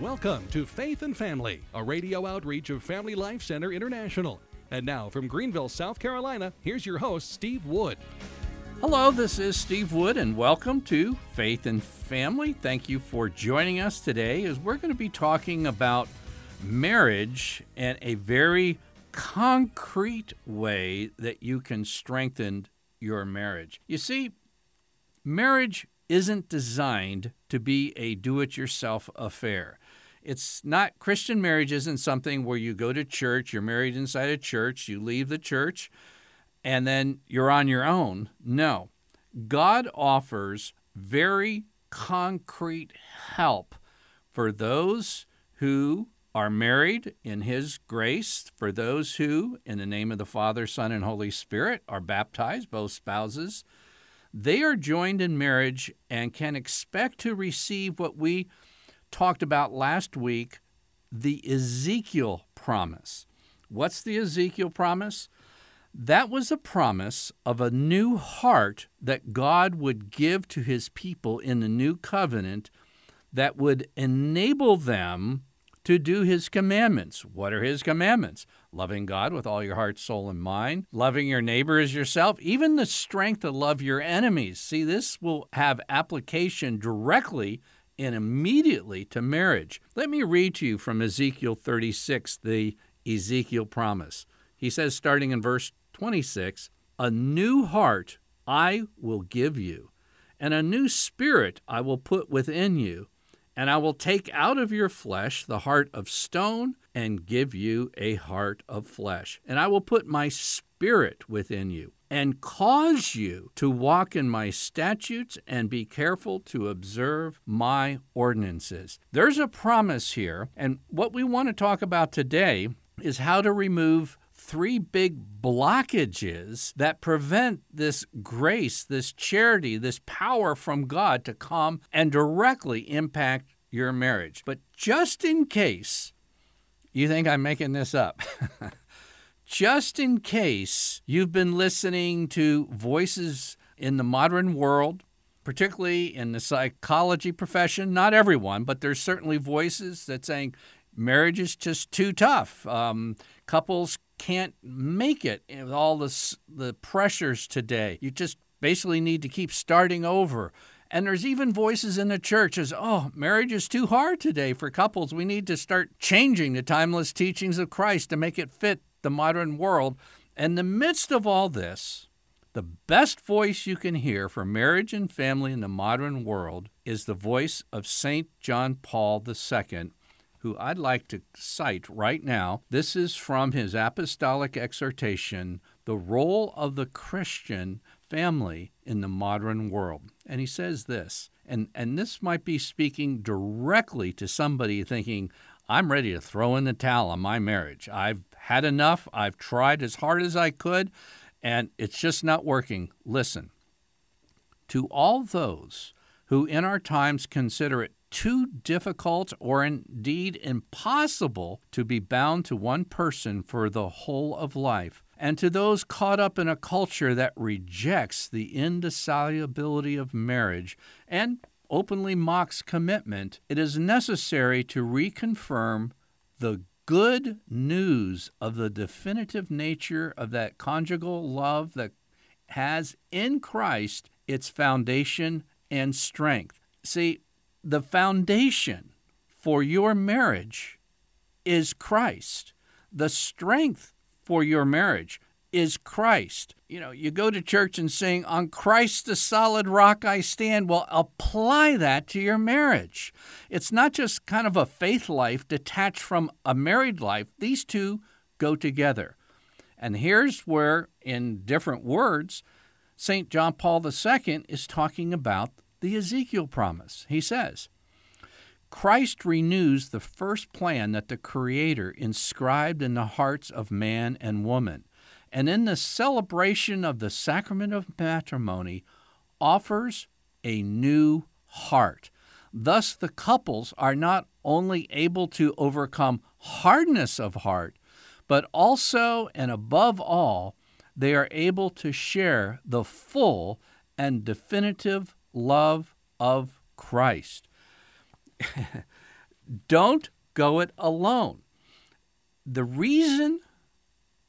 Welcome to Faith and Family, a radio outreach of Family Life Center International. And now from Greenville, South Carolina, here's your host, Steve Wood. Hello, this is Steve Wood, and welcome to Faith and Family. Thank you for joining us today as we're going to be talking about marriage and a very concrete way that you can strengthen your marriage. You see, marriage isn't designed to be a do it yourself affair. It's not, Christian marriage isn't something where you go to church, you're married inside a church, you leave the church, and then you're on your own. No. God offers very concrete help for those who are married in His grace, for those who, in the name of the Father, Son, and Holy Spirit, are baptized, both spouses. They are joined in marriage and can expect to receive what we talked about last week the Ezekiel promise. What's the Ezekiel promise? That was a promise of a new heart that God would give to his people in the new covenant that would enable them to do his commandments. What are his commandments? Loving God with all your heart, soul, and mind, loving your neighbor as yourself, even the strength to love your enemies. See, this will have application directly and immediately to marriage. Let me read to you from Ezekiel 36, the Ezekiel promise. He says, starting in verse 26, A new heart I will give you, and a new spirit I will put within you. And I will take out of your flesh the heart of stone and give you a heart of flesh. And I will put my spirit within you and cause you to walk in my statutes and be careful to observe my ordinances. There's a promise here, and what we want to talk about today is how to remove three big blockages that prevent this grace, this charity, this power from God to come and directly impact your marriage. But just in case you think I'm making this up, just in case you've been listening to voices in the modern world, particularly in the psychology profession, not everyone, but there's certainly voices that saying marriage is just too tough. Um, couples can't make it with all the, the pressures today. You just basically need to keep starting over. And there's even voices in the church as, oh, marriage is too hard today for couples. We need to start changing the timeless teachings of Christ to make it fit the modern world. In the midst of all this, the best voice you can hear for marriage and family in the modern world is the voice of St. John Paul II, who I'd like to cite right now. This is from his apostolic exhortation, The Role of the Christian Family in the Modern World. And he says this, and, and this might be speaking directly to somebody thinking, I'm ready to throw in the towel on my marriage. I've had enough. I've tried as hard as I could, and it's just not working. Listen, to all those who in our times consider it too difficult or indeed impossible to be bound to one person for the whole of life, and to those caught up in a culture that rejects the indissolubility of marriage and openly mocks commitment, it is necessary to reconfirm the good news of the definitive nature of that conjugal love that has in Christ its foundation and strength. See, the foundation for your marriage is Christ. The strength for your marriage is Christ. You know, you go to church and sing, On Christ the solid rock I stand. Well, apply that to your marriage. It's not just kind of a faith life detached from a married life, these two go together. And here's where, in different words, St. John Paul II is talking about the Ezekiel promise. He says, Christ renews the first plan that the Creator inscribed in the hearts of man and woman and in the celebration of the sacrament of matrimony offers a new heart. Thus, the couples are not only able to overcome hardness of heart, but also and above all, they are able to share the full and definitive love of Christ. don't go it alone. The reason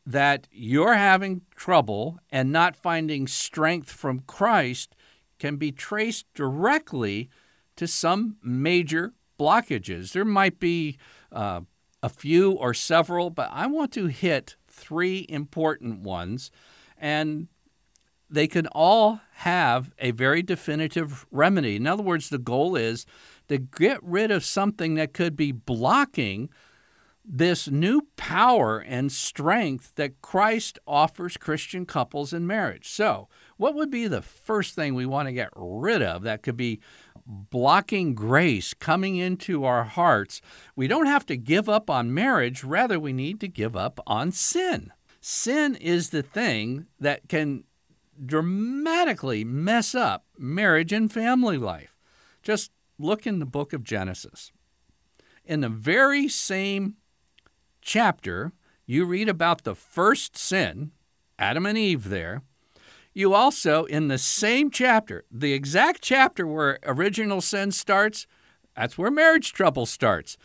that you're having trouble and not finding strength from Christ can be traced directly to some major blockages. There might be uh, a few or several, but I want to hit three important ones. And they can all have a very definitive remedy. In other words, the goal is to get rid of something that could be blocking this new power and strength that Christ offers Christian couples in marriage. So, what would be the first thing we want to get rid of that could be blocking grace coming into our hearts? We don't have to give up on marriage, rather, we need to give up on sin. Sin is the thing that can dramatically mess up marriage and family life. Just look in the book of Genesis. In the very same chapter, you read about the first sin, Adam and Eve there. You also, in the same chapter, the exact chapter where original sin starts, that's where marriage trouble starts.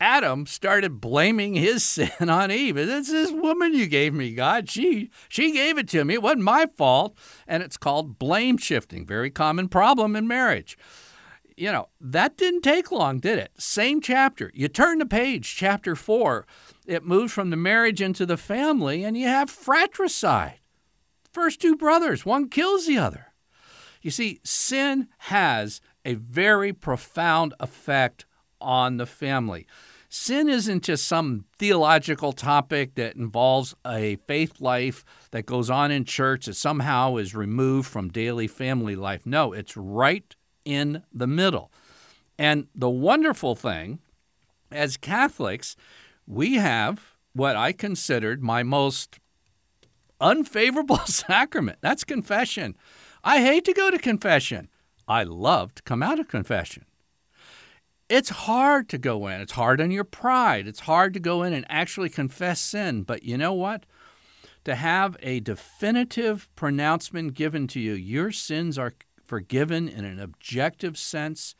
Adam started blaming his sin on Eve. It's this woman you gave me, God. She she gave it to me. It wasn't my fault. And it's called blame shifting. Very common problem in marriage. You know, that didn't take long, did it? Same chapter. You turn the page, chapter four it moves from the marriage into the family, and you have fratricide. First two brothers, one kills the other. You see, sin has a very profound effect on the family. Sin isn't just some theological topic that involves a faith life that goes on in church that somehow is removed from daily family life. No, it's right in the middle. And the wonderful thing, as Catholics, we have what I considered my most unfavorable sacrament. That's confession. I hate to go to confession. I love to come out of confession. It's hard to go in. It's hard on your pride. It's hard to go in and actually confess sin. But you know what? To have a definitive pronouncement given to you, your sins are forgiven in an objective sense,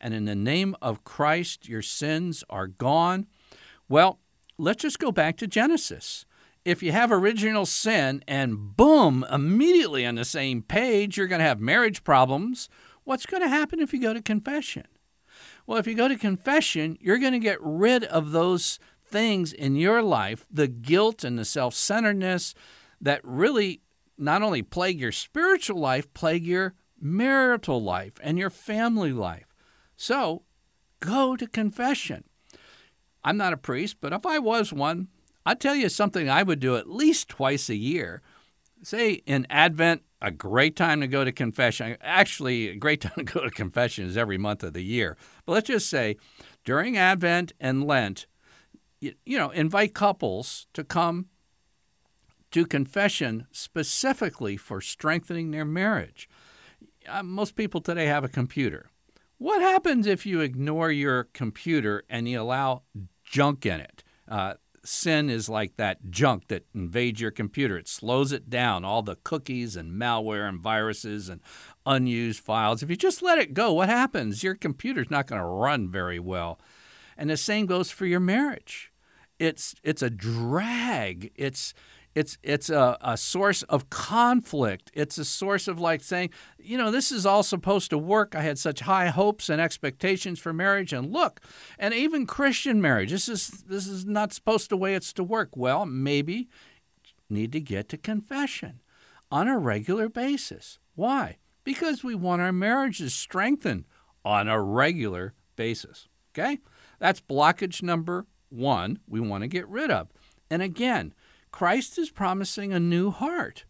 and in the name of Christ, your sins are gone. Well, let's just go back to Genesis. If you have original sin and boom, immediately on the same page, you're going to have marriage problems. What's going to happen if you go to confession? Well, if you go to confession, you're going to get rid of those things in your life, the guilt and the self centeredness that really not only plague your spiritual life, plague your marital life and your family life. So go to confession. I'm not a priest, but if I was one, I'd tell you something I would do at least twice a year. Say in Advent, a great time to go to confession. Actually, a great time to go to confession is every month of the year. But let's just say during Advent and Lent, you, you know, invite couples to come to confession specifically for strengthening their marriage. Uh, most people today have a computer. What happens if you ignore your computer and you allow junk in it. Uh, sin is like that junk that invades your computer. It slows it down, all the cookies and malware and viruses and unused files. If you just let it go, what happens? Your computer's not going to run very well. And the same goes for your marriage. It's it's a drag. It's it's it's a, a source of conflict. It's a source of like saying, you know, this is all supposed to work. I had such high hopes and expectations for marriage, and look, and even Christian marriage, this is this is not supposed the way it's to work. Well, maybe need to get to confession on a regular basis. Why? Because we want our marriages strengthened on a regular basis. Okay? That's blockage number one we want to get rid of. And again, Christ is promising a new heart.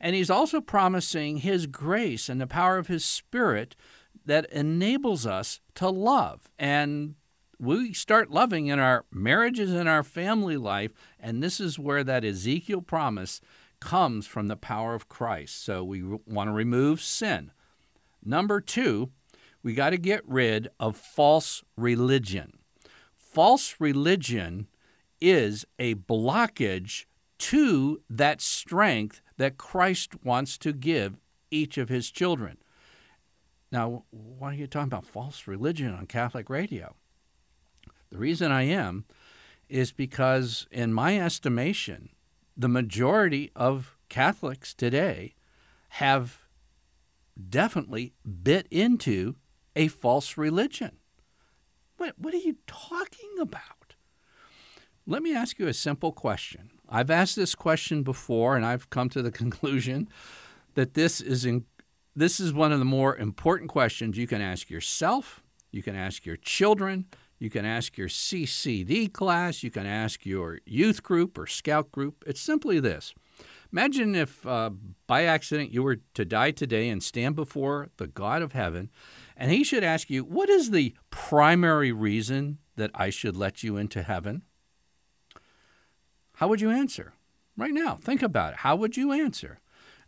And he's also promising his grace and the power of his spirit that enables us to love. And we start loving in our marriages and our family life. And this is where that Ezekiel promise comes from the power of Christ. So we want to remove sin. Number two, we got to get rid of false religion. False religion is a blockage to that strength that Christ wants to give each of his children. Now, why are you talking about false religion on Catholic radio? The reason I am is because, in my estimation, the majority of Catholics today have definitely bit into a false religion. What, what are you talking about? Let me ask you a simple question. I've asked this question before, and I've come to the conclusion that this is in, this is one of the more important questions you can ask yourself, you can ask your children, you can ask your CCD class, you can ask your youth group or scout group. It's simply this Imagine if uh, by accident you were to die today and stand before the God of heaven, and he should ask you, What is the primary reason that I should let you into heaven? How would you answer? Right now, think about it. How would you answer?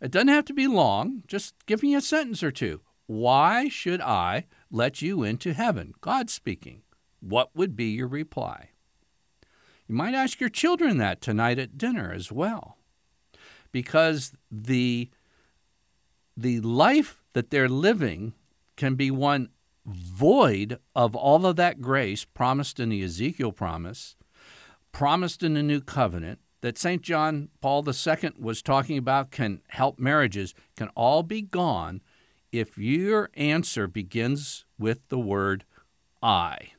It doesn't have to be long, just give me a sentence or two. Why should I let you into heaven? God speaking. What would be your reply? You might ask your children that tonight at dinner as well because the the life that they're living can be one void of all of that grace promised in the Ezekiel promise, promised in the new covenant, that St. John Paul II was talking about can help marriages, can all be gone if your answer begins with the word I.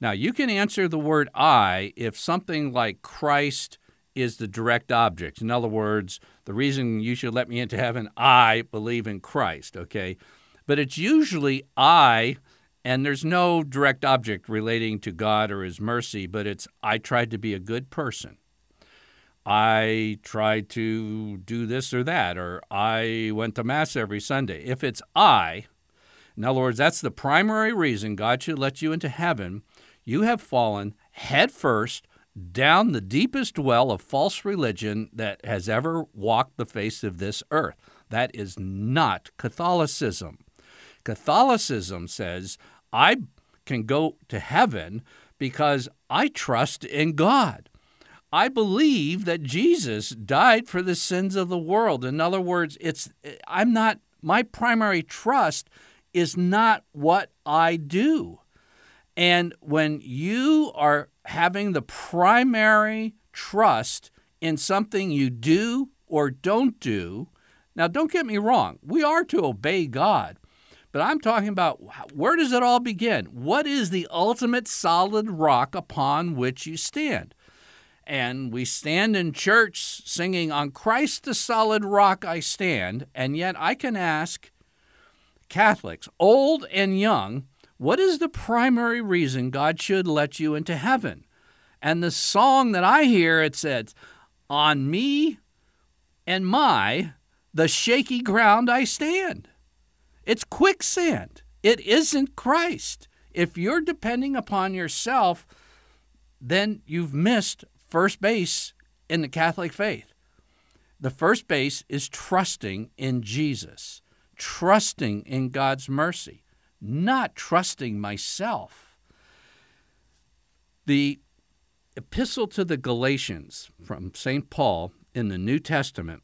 Now, you can answer the word I if something like Christ is the direct object. In other words, the reason you should let me into heaven, I believe in Christ, okay? But it's usually I, and there's no direct object relating to God or His mercy, but it's I tried to be a good person. I tried to do this or that, or I went to Mass every Sunday. If it's I, in other words, that's the primary reason God should let you into heaven, you have fallen headfirst down the deepest well of false religion that has ever walked the face of this earth. That is not Catholicism. Catholicism says, I can go to heaven because I trust in God. I believe that Jesus died for the sins of the world. In other words, it's I'm not my primary trust is not what I do. And when you are having the primary trust in something you do or don't do. Now, don't get me wrong, we are to obey God, but I'm talking about where does it all begin? What is the ultimate solid rock upon which you stand? And we stand in church singing, On Christ the solid rock I stand, and yet I can ask Catholics, old and young, what is the primary reason God should let you into heaven? And the song that I hear, it says, On me and my, the shaky ground I stand. It's quicksand. It isn't Christ. If you're depending upon yourself, then you've missed first base in the Catholic faith. The first base is trusting in Jesus, trusting in God's mercy not trusting myself. The epistle to the Galatians from St. Paul in the New Testament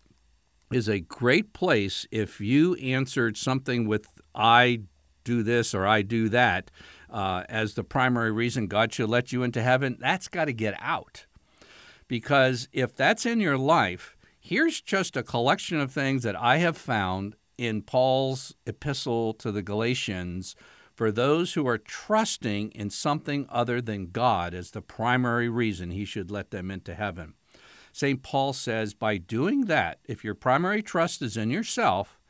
is a great place if you answered something with, I do this or I do that, uh, as the primary reason God should let you into heaven. That's got to get out. Because if that's in your life, here's just a collection of things that I have found in Paul's epistle to the Galatians for those who are trusting in something other than God as the primary reason he should let them into heaven. St. Paul says, by doing that, if your primary trust is in yourself,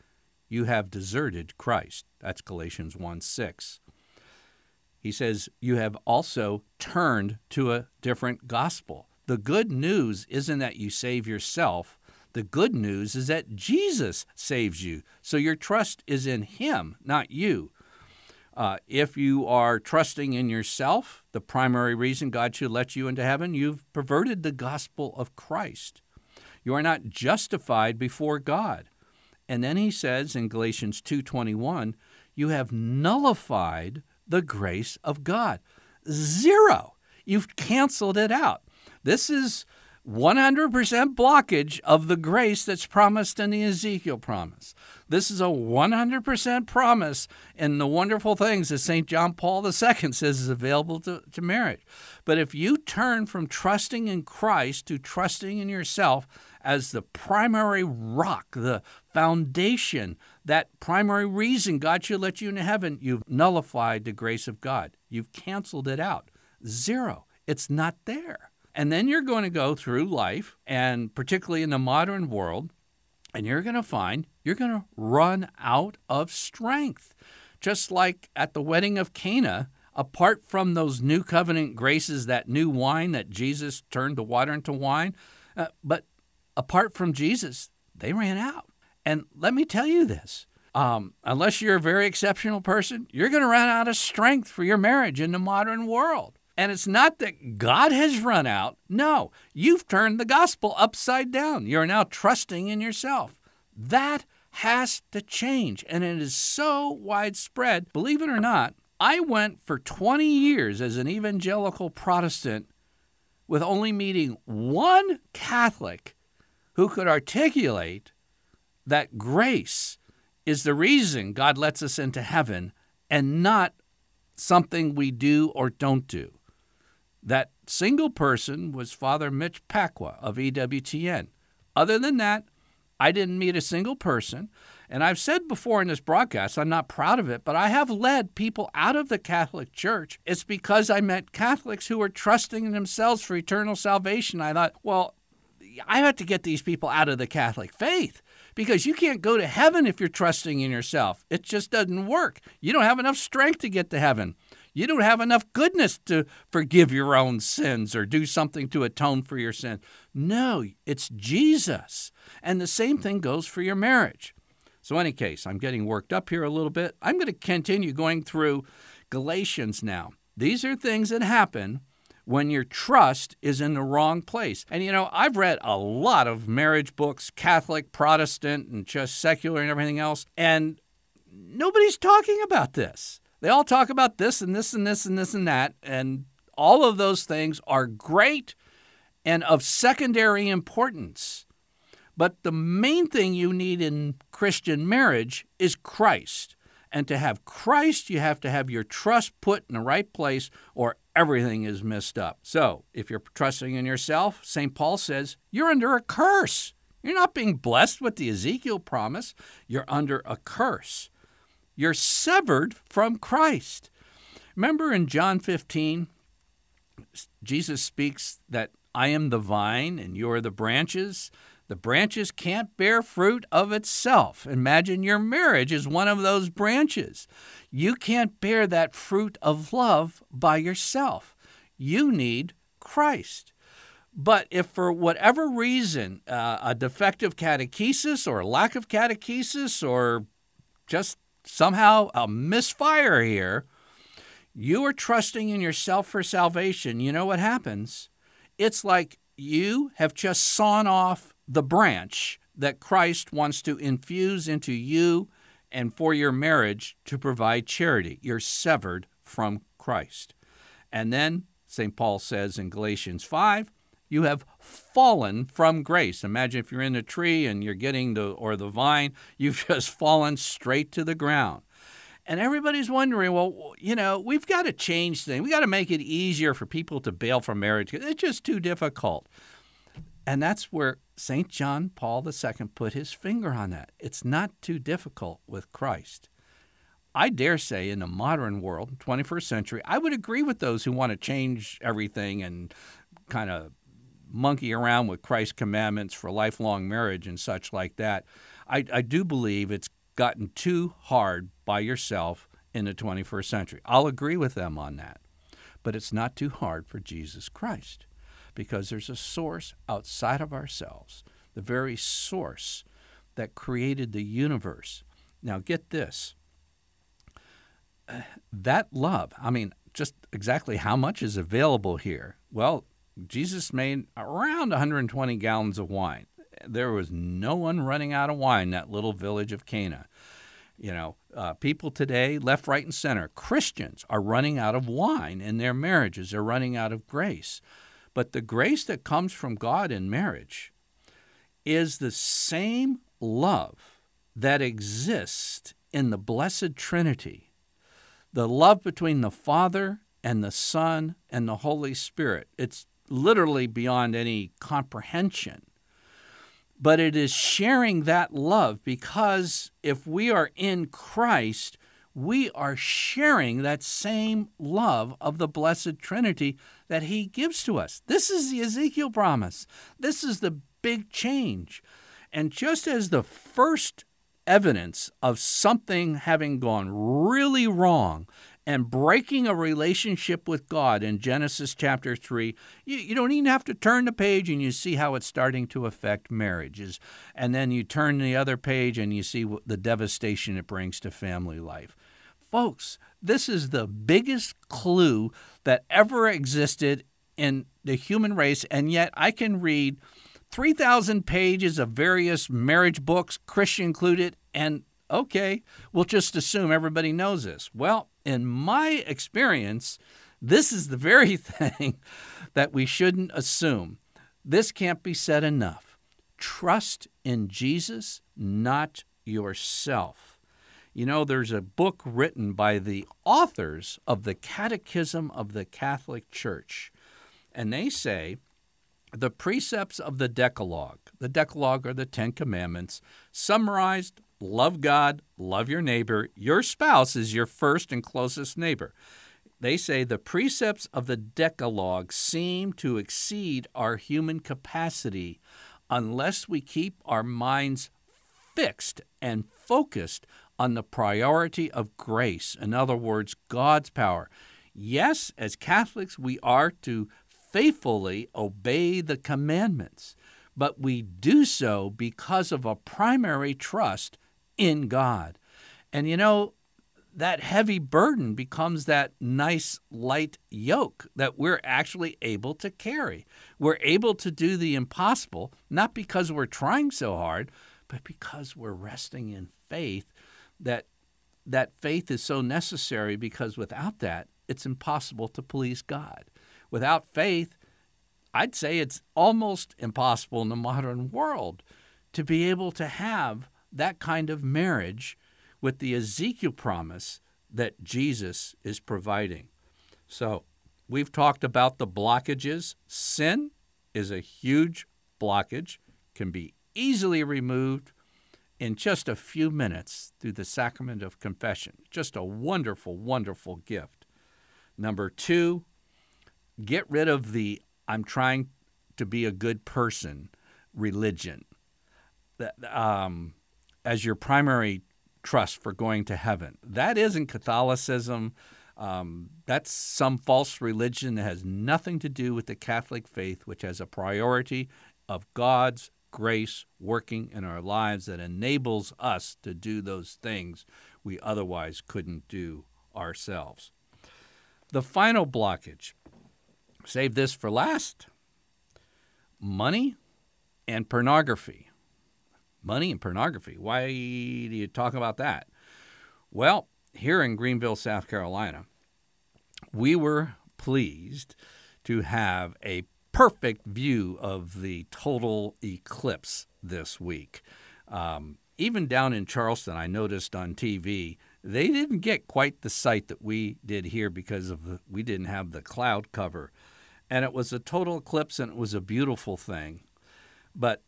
you have deserted Christ. That's Galatians 1 6. He says, you have also turned to a different gospel. The good news isn't that you save yourself, the good news is that Jesus saves you. So your trust is in Him, not you. Uh, if you are trusting in yourself, the primary reason God should let you into heaven, you've perverted the gospel of Christ. You are not justified before God. And then he says in Galatians 2:21, you have nullified the grace of God. Zero. You've canceled it out. This is 100% blockage of the grace that's promised in the Ezekiel promise. This is a 100% promise in the wonderful things that St. John Paul II says is available to, to marriage. But if you turn from trusting in Christ to trusting in yourself as the primary rock, the foundation, that primary reason God should let you into heaven, you've nullified the grace of God. You've canceled it out. Zero. It's not there. And then you're going to go through life, and particularly in the modern world, and you're going to find you're going to run out of strength. Just like at the wedding of Cana, apart from those new covenant graces, that new wine that Jesus turned the water into wine, uh, but apart from Jesus, they ran out. And let me tell you this um, unless you're a very exceptional person, you're going to run out of strength for your marriage in the modern world. And it's not that God has run out. No, you've turned the gospel upside down. You're now trusting in yourself. That has to change. And it is so widespread. Believe it or not, I went for 20 years as an evangelical Protestant with only meeting one Catholic who could articulate that grace is the reason God lets us into heaven and not something we do or don't do. That single person was Father Mitch Pacwa of EWTN. Other than that, I didn't meet a single person. And I've said before in this broadcast, I'm not proud of it, but I have led people out of the Catholic Church. It's because I met Catholics who were trusting in themselves for eternal salvation. I thought, well, I have to get these people out of the Catholic faith because you can't go to heaven if you're trusting in yourself. It just doesn't work. You don't have enough strength to get to heaven. You don't have enough goodness to forgive your own sins or do something to atone for your sin. No, it's Jesus. And the same thing goes for your marriage. So, in any case, I'm getting worked up here a little bit. I'm going to continue going through Galatians now. These are things that happen when your trust is in the wrong place. And you know, I've read a lot of marriage books, Catholic, Protestant, and just secular and everything else, and nobody's talking about this. They all talk about this and this and this and this and that, and all of those things are great and of secondary importance. But the main thing you need in Christian marriage is Christ. And to have Christ, you have to have your trust put in the right place, or everything is messed up. So, if you're trusting in yourself, St. Paul says, you're under a curse. You're not being blessed with the Ezekiel promise, you're under a curse. You're severed from Christ. Remember in John 15, Jesus speaks that I am the vine and you are the branches. The branches can't bear fruit of itself. Imagine your marriage is one of those branches. You can't bear that fruit of love by yourself. You need Christ. But if for whatever reason, uh, a defective catechesis or lack of catechesis or just somehow a misfire here, you are trusting in yourself for salvation. You know what happens? It's like you have just sawn off the branch that Christ wants to infuse into you and for your marriage to provide charity. You're severed from Christ. And then St. Paul says in Galatians 5, you have fallen from grace. Imagine if you're in a tree and you're getting the or the vine, you've just fallen straight to the ground. And everybody's wondering, well, you know, we've got to change things. We got to make it easier for people to bail from marriage. It's just too difficult. And that's where St. John Paul II put his finger on that. It's not too difficult with Christ. I dare say in the modern world, 21st century, I would agree with those who want to change everything and kind of monkey around with Christ's commandments for lifelong marriage and such like that. I, I do believe it's gotten too hard by yourself in the 21st century. I'll agree with them on that. But it's not too hard for Jesus Christ because there's a source outside of ourselves, the very source that created the universe. Now, get this that love, I mean, just exactly how much is available here? Well, Jesus made around 120 gallons of wine. There was no one running out of wine in that little village of Cana. You know, uh, people today, left, right, and center, Christians are running out of wine in their marriages. They're running out of grace. But the grace that comes from God in marriage is the same love that exists in the Blessed Trinity the love between the Father and the Son and the Holy Spirit. It's literally beyond any comprehension. But it is sharing that love because if we are in Christ, we are sharing that same love of the Blessed Trinity that He gives to us. This is the Ezekiel promise. This is the big change. And just as the first evidence of something having gone really wrong and breaking a relationship with God in Genesis chapter 3, you, you, don't even have to turn the page and you see how it's starting to affect marriages. And then you turn the other page and you see the devastation it brings to family life. Folks, this is the biggest clue that ever existed in the human race, and yet I can read 3,000 pages of various marriage books, Christian included, and okay, we'll just assume everybody knows this. Well, in my experience, this is the very thing that we shouldn't assume. This can't be said enough. Trust in Jesus, not yourself. You know, there's a book written by the authors of the Catechism of the Catholic Church, and they say the precepts of the Decalogue, the Decalogue are the Ten Commandments, summarized love God, love your neighbor. Your spouse is your first and closest neighbor. They say the precepts of the Decalogue seem to exceed our human capacity unless we keep our minds fixed and focused on the priority of grace. In other words, God's power. Yes, as Catholics, we are to faithfully obey the commandments, but we do so because of a primary trust in God. And you know, that heavy burden becomes that nice light yoke that we're actually able to carry. We're able to do the impossible, not because we're trying so hard, but because we're resting in faith that that faith is so necessary because without that, it's impossible to please God. Without faith, I'd say it's almost impossible in the modern world to be able to have that kind of marriage with the Ezekiel promise that Jesus is providing. So, we've talked about the blockages. Sin is a huge blockage, can be easily removed in just a few minutes through the sacrament of confession. Just a wonderful, wonderful gift. Number two, get rid of the I'm trying to be a good person religion. That, Um, as your primary trust for going to heaven. That isn't Catholicism. Um, that's some false religion that has nothing to do with the Catholic faith, which has a priority of God's grace working in our lives that enables us to do those things we otherwise couldn't do ourselves. The final blockage, save this for last money and pornography money and pornography. Why do you talk about that? Well, here in Greenville, South Carolina, we were pleased to have a perfect view of the total eclipse this week. Um, even down in Charleston, I noticed on TV, they didn't get quite the sight that we did here because of the, we didn't have the cloud cover. And it was a total eclipse and it was a beautiful thing. But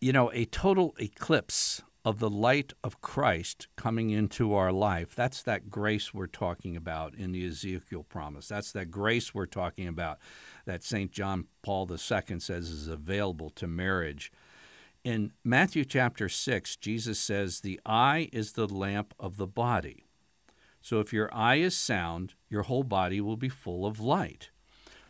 you know, a total eclipse of the light of Christ coming into our life. That's that grace we're talking about in the Ezekiel promise. That's that grace we're talking about that St. John Paul II says is available to marriage. In Matthew chapter 6, Jesus says, The eye is the lamp of the body. So if your eye is sound, your whole body will be full of light.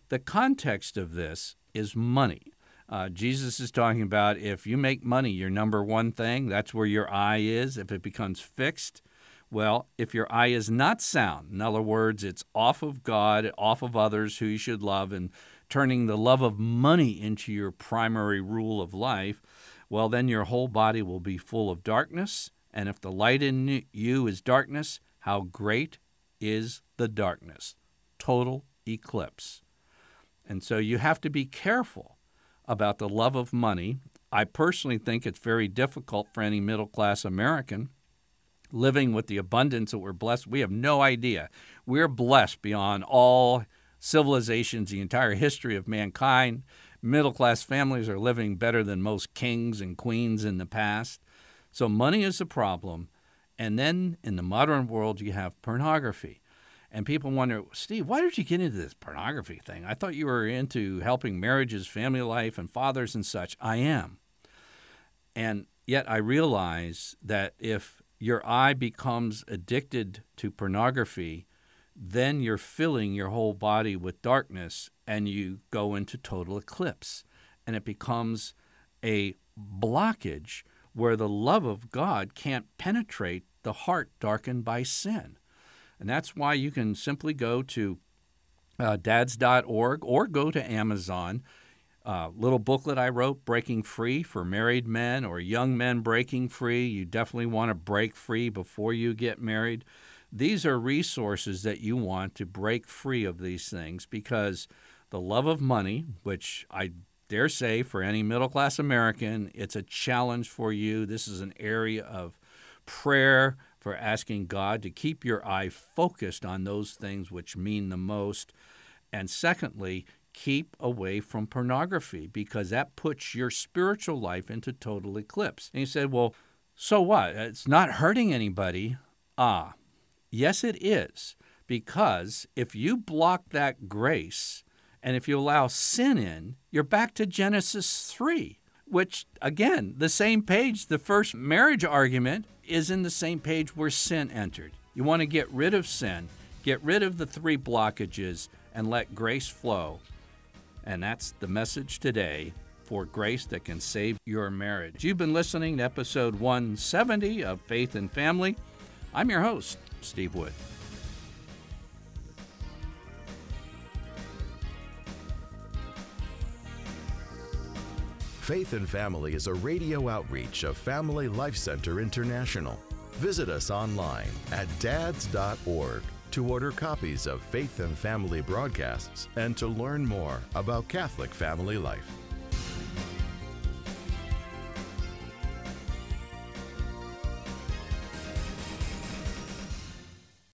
The context of this is money. Uh, Jesus is talking about if you make money your number one thing, that's where your eye is. If it becomes fixed, well, if your eye is not sound, in other words, it's off of God, off of others who you should love, and turning the love of money into your primary rule of life, well, then your whole body will be full of darkness. And if the light in you is darkness, how great is the darkness? Total eclipse. And so you have to be careful about the love of money. I personally think it's very difficult for any middle class American living with the abundance that we're blessed. We have no idea. We're blessed beyond all civilizations, the entire history of mankind. Middle class families are living better than most kings and queens in the past. So money is a problem. And then in the modern world, you have pornography. And people wonder, Steve, why did you get into this pornography thing? I thought you were into helping marriages, family life, and fathers and such. I am. And yet I realize that if your eye becomes addicted to pornography, then you're filling your whole body with darkness and you go into total eclipse. And it becomes a blockage where the love of God can't penetrate the heart darkened by sin. And that's why you can simply go to uh, dads.org or go to Amazon. Uh, little booklet I wrote, Breaking Free for Married Men or Young Men Breaking Free. You definitely want to break free before you get married. These are resources that you want to break free of these things because the love of money, which I dare say for any middle class American, it's a challenge for you. This is an area of prayer for asking God to keep your eye focused on those things which mean the most. And secondly, keep away from pornography because that puts your spiritual life into total eclipse. And he said, Well, so what? It's not hurting anybody. Ah, yes, it is. Because if you block that grace and if you allow sin in, you're back to Genesis 3, which, again, the same page, the first marriage argument is in the same page where sin entered. You want to get rid of sin, get rid of the three blockages, and let grace flow. And that's the message today for grace that can save your marriage. You've been listening to episode 170 of Faith and Family. I'm your host, Steve Wood. Faith and Family is a radio outreach of Family Life Center International. Visit us online at dads.org to order copies of Faith and Family broadcasts and to learn more about Catholic family life.